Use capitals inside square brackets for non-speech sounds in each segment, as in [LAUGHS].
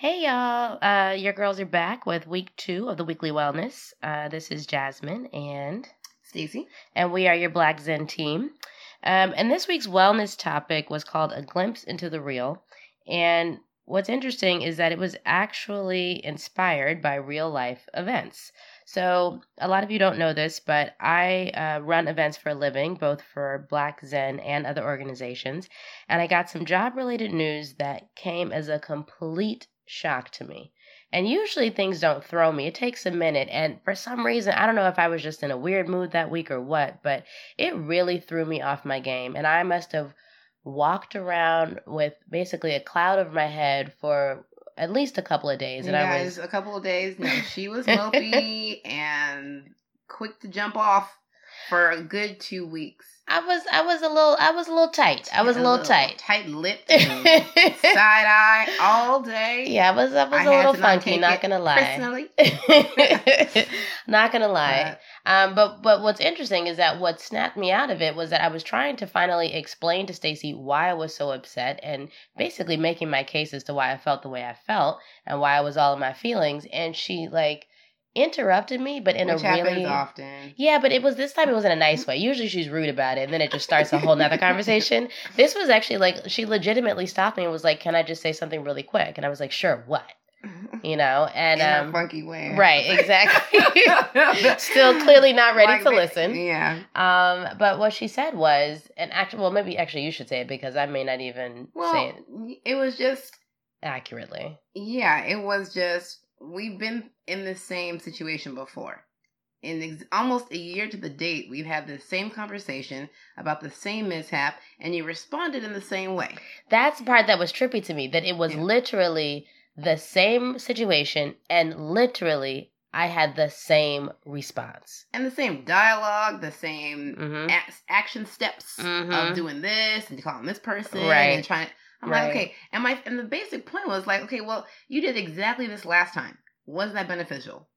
Hey y'all, uh, your girls are back with week two of the weekly wellness. Uh, this is Jasmine and Stacy. and we are your Black Zen team. Um, and this week's wellness topic was called A Glimpse into the Real. And what's interesting is that it was actually inspired by real life events. So, a lot of you don't know this, but I uh, run events for a living, both for Black Zen and other organizations. And I got some job related news that came as a complete shock to me. And usually things don't throw me. It takes a minute. And for some reason, I don't know if I was just in a weird mood that week or what, but it really threw me off my game. And I must have walked around with basically a cloud over my head for at least a couple of days. And and I was a couple of days. No, she was [LAUGHS] mopey and quick to jump off for a good two weeks. I was I was a little I was a little tight. I was a little tight. tight lipped, side eye all day. [LAUGHS] Yeah, I was I was I a little not funky, take not gonna lie. Personally, [LAUGHS] not gonna lie. But Um, but but what's interesting is that what snapped me out of it was that I was trying to finally explain to Stacy why I was so upset and basically making my case as to why I felt the way I felt and why I was all in my feelings, and she like interrupted me, but in which a happens really often. yeah, but it was this time it was in a nice way. Usually she's rude about it and then it just starts a whole nother [LAUGHS] conversation. This was actually like she legitimately stopped me and was like, Can I just say something really quick? And I was like, Sure, what? You know? And in a um funky way. Right, exactly. [LAUGHS] Still clearly not ready Like to listen. Yeah. Um, but what she said was, and actually, well, maybe actually you should say it because I may not even Well, say it it was just accurately. Yeah, it was just we've been in the same situation before. In ex- almost a year to the date, we've had the same conversation about the same mishap, and you responded in the same way. That's the part that was trippy to me. That it was Yeah. literally the same situation, and literally I had the same response. And the same dialogue, the same Mm-hmm. ac- action steps Mhm. of doing this and calling this person Right. and trying to. I'm Right. like, okay. And my and the basic point was like, okay, well, you did exactly this last time. Was that beneficial?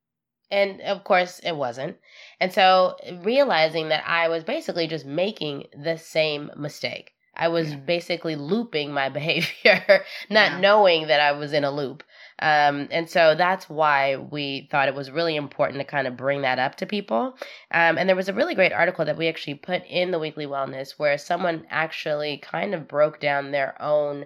And of course, it wasn't. And so, realizing that I was basically just making the same mistake, I was Yeah. basically looping my [LAUGHS] behavior, not Yeah. knowing that I was in a loop. Um, and so that's why we thought it was really important to kind of bring that up to people. Um, and there was a really great article that we actually put in the Weekly Wellness where someone actually kind of broke down their own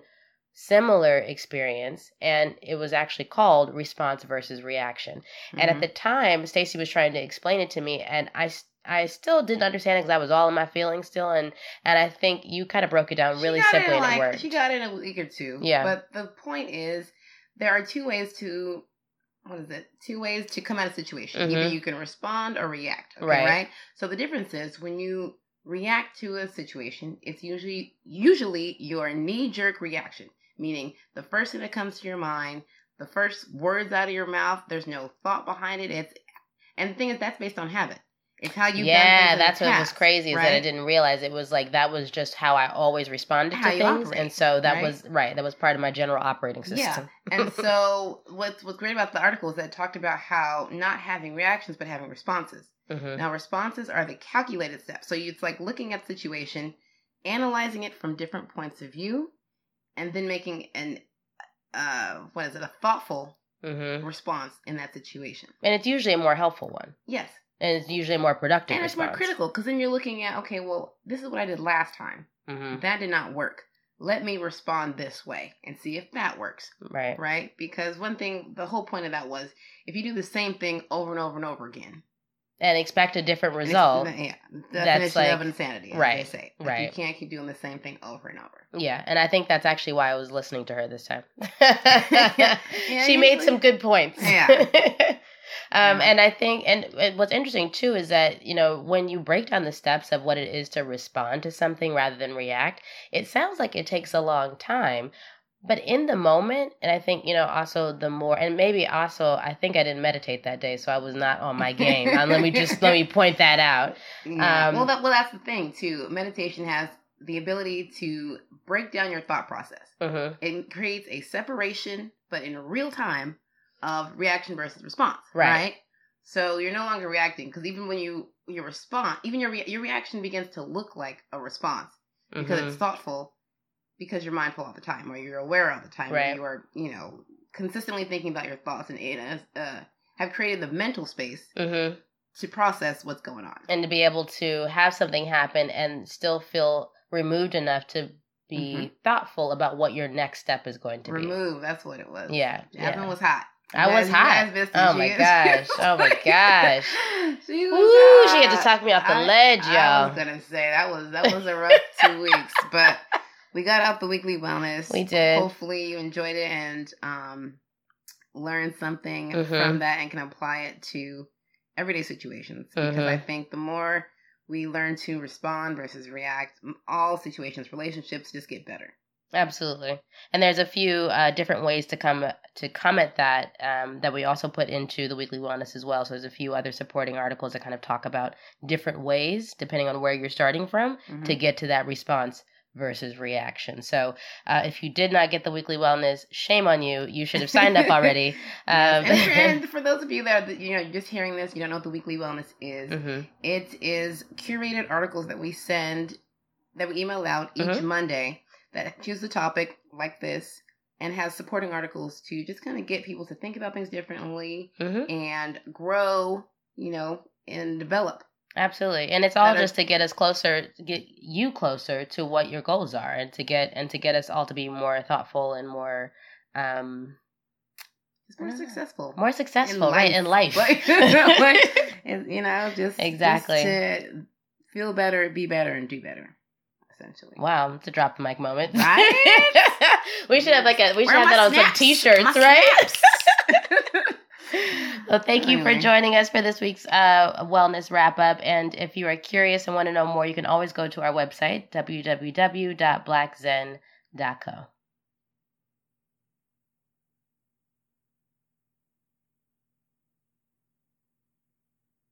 similar experience and it was actually called response versus reaction and at Mhm. the time, Stacy was trying to explain it to me, and i I still didn't understand it because I was all in my feelings still, and and I think you kind of broke it down really simply in and like, it worked. She got in a week or two. Yeah. But the point is, there are two ways to what is it? Two ways to come out of a situation. Either Mhm. you can respond or react. Okay, Right. right. So the difference is when you react to a situation, it's usually usually your knee jerk reaction, meaning the first thing that comes to your mind, the first words out of your mouth. There's no thought behind it. It's and the thing is that's based on habit. It's how you yeah, that's what was crazy is that I didn't realize it was like that was just how I always responded How to things, operate, and so that right? was right. That was part of my general operating system. Yeah. and [LAUGHS] so what's what's great about the article is that it talked about how not having reactions but having responses. hmm Now responses are the calculated steps. So it's like looking at the situation, analyzing it from different points of view, and then making an uh what is it, a thoughtful hmm response in that situation. And it's usually a more helpful one, Yes. And it's usually more productive And it's response. more critical because then you're looking at, okay, well, this is what I did last time. hmm That did not work. Let me respond this way and see if that works. Right. right? Because one thing, the whole point of that was if you do the same thing over and over and over again, And expect a different result. yeah, that's like- of insanity, right, They say, Like, right. You can't keep doing the same thing over and over. Yeah, and I think that's actually why I was listening to her this time. [LAUGHS] Yeah, [LAUGHS] she made some good points. Yeah. [LAUGHS] um, and I think, and, what's interesting too is that you know when you break down the steps of what it is to respond to something rather than react, it sounds like it takes a long time. But in the moment, and I think you know also the more, and maybe also I think I didn't meditate that day, so I was not on my game. and let me just let me [LAUGHS] point that out. Yeah. Um, well, that, well, that's the thing too. Meditation has the ability to break down your thought process. hmm It creates a separation, but in real time, of reaction versus response. Right. Right. So you're no longer reacting because even when you your response, even your re- your reaction begins to look like a response because Mhm. it's thoughtful, because you're mindful all the time, or you're aware all the time, Right. you are you know consistently thinking about your thoughts and it uh, have created the mental space Mm-hmm. to process what's going on. And to be able to have something happen and still feel removed enough to be Mhm. thoughtful about what your next step is going to be. Remove. That's what it was. Yeah. Jasmine yeah. was hot. I was hot. guys missed it. Oh my is- gosh. Oh my [LAUGHS] gosh. she was Woo, she had to talk me off the I- ledge, y'all. I was gonna say that was that was a rough two [LAUGHS] weeks, but we got out the weekly wellness. We did. Hopefully you enjoyed it and um learned something Mhm. from that and can apply it to everyday situations. Because Mhm. I think the more we learn to respond versus react, all situations, relationships just get better. Absolutely. And there's a few uh, different ways to come to come at that um, that we also put into the weekly wellness as well. So there's a few other supporting articles that kind of talk about different ways, depending on where you're starting from, Mhm. to get to that response versus reaction. So uh, if you did not get the weekly wellness, shame on you. You should have signed up already. [LAUGHS] Yes, Um, and, for, and [LAUGHS] for those of you that are, you know just hearing this, you don't know what the weekly wellness is. mhm. It is curated articles that we send, that we email out each Mhm. Monday that choose the topic like this and has supporting articles to just kind of get people to think about things differently Mhm. and grow, you know, and develop. Absolutely. And it's all just to get us closer, get you closer to what your goals are and to get and to get us all to be more thoughtful and more um It's more successful. more successful, right, in life. Like, [LAUGHS] like, [LAUGHS] you know, just Exactly. just to feel better, be better, and do better, essentially. wow, it's a drop the mic moment. Right? [LAUGHS] we should have like a we should Where have that on some t-shirts, My right? [LAUGHS] well, thank you for joining us for this week's uh, wellness wrap up. And if you are curious and want to know more, you can always go to our website, www.blackzen.co.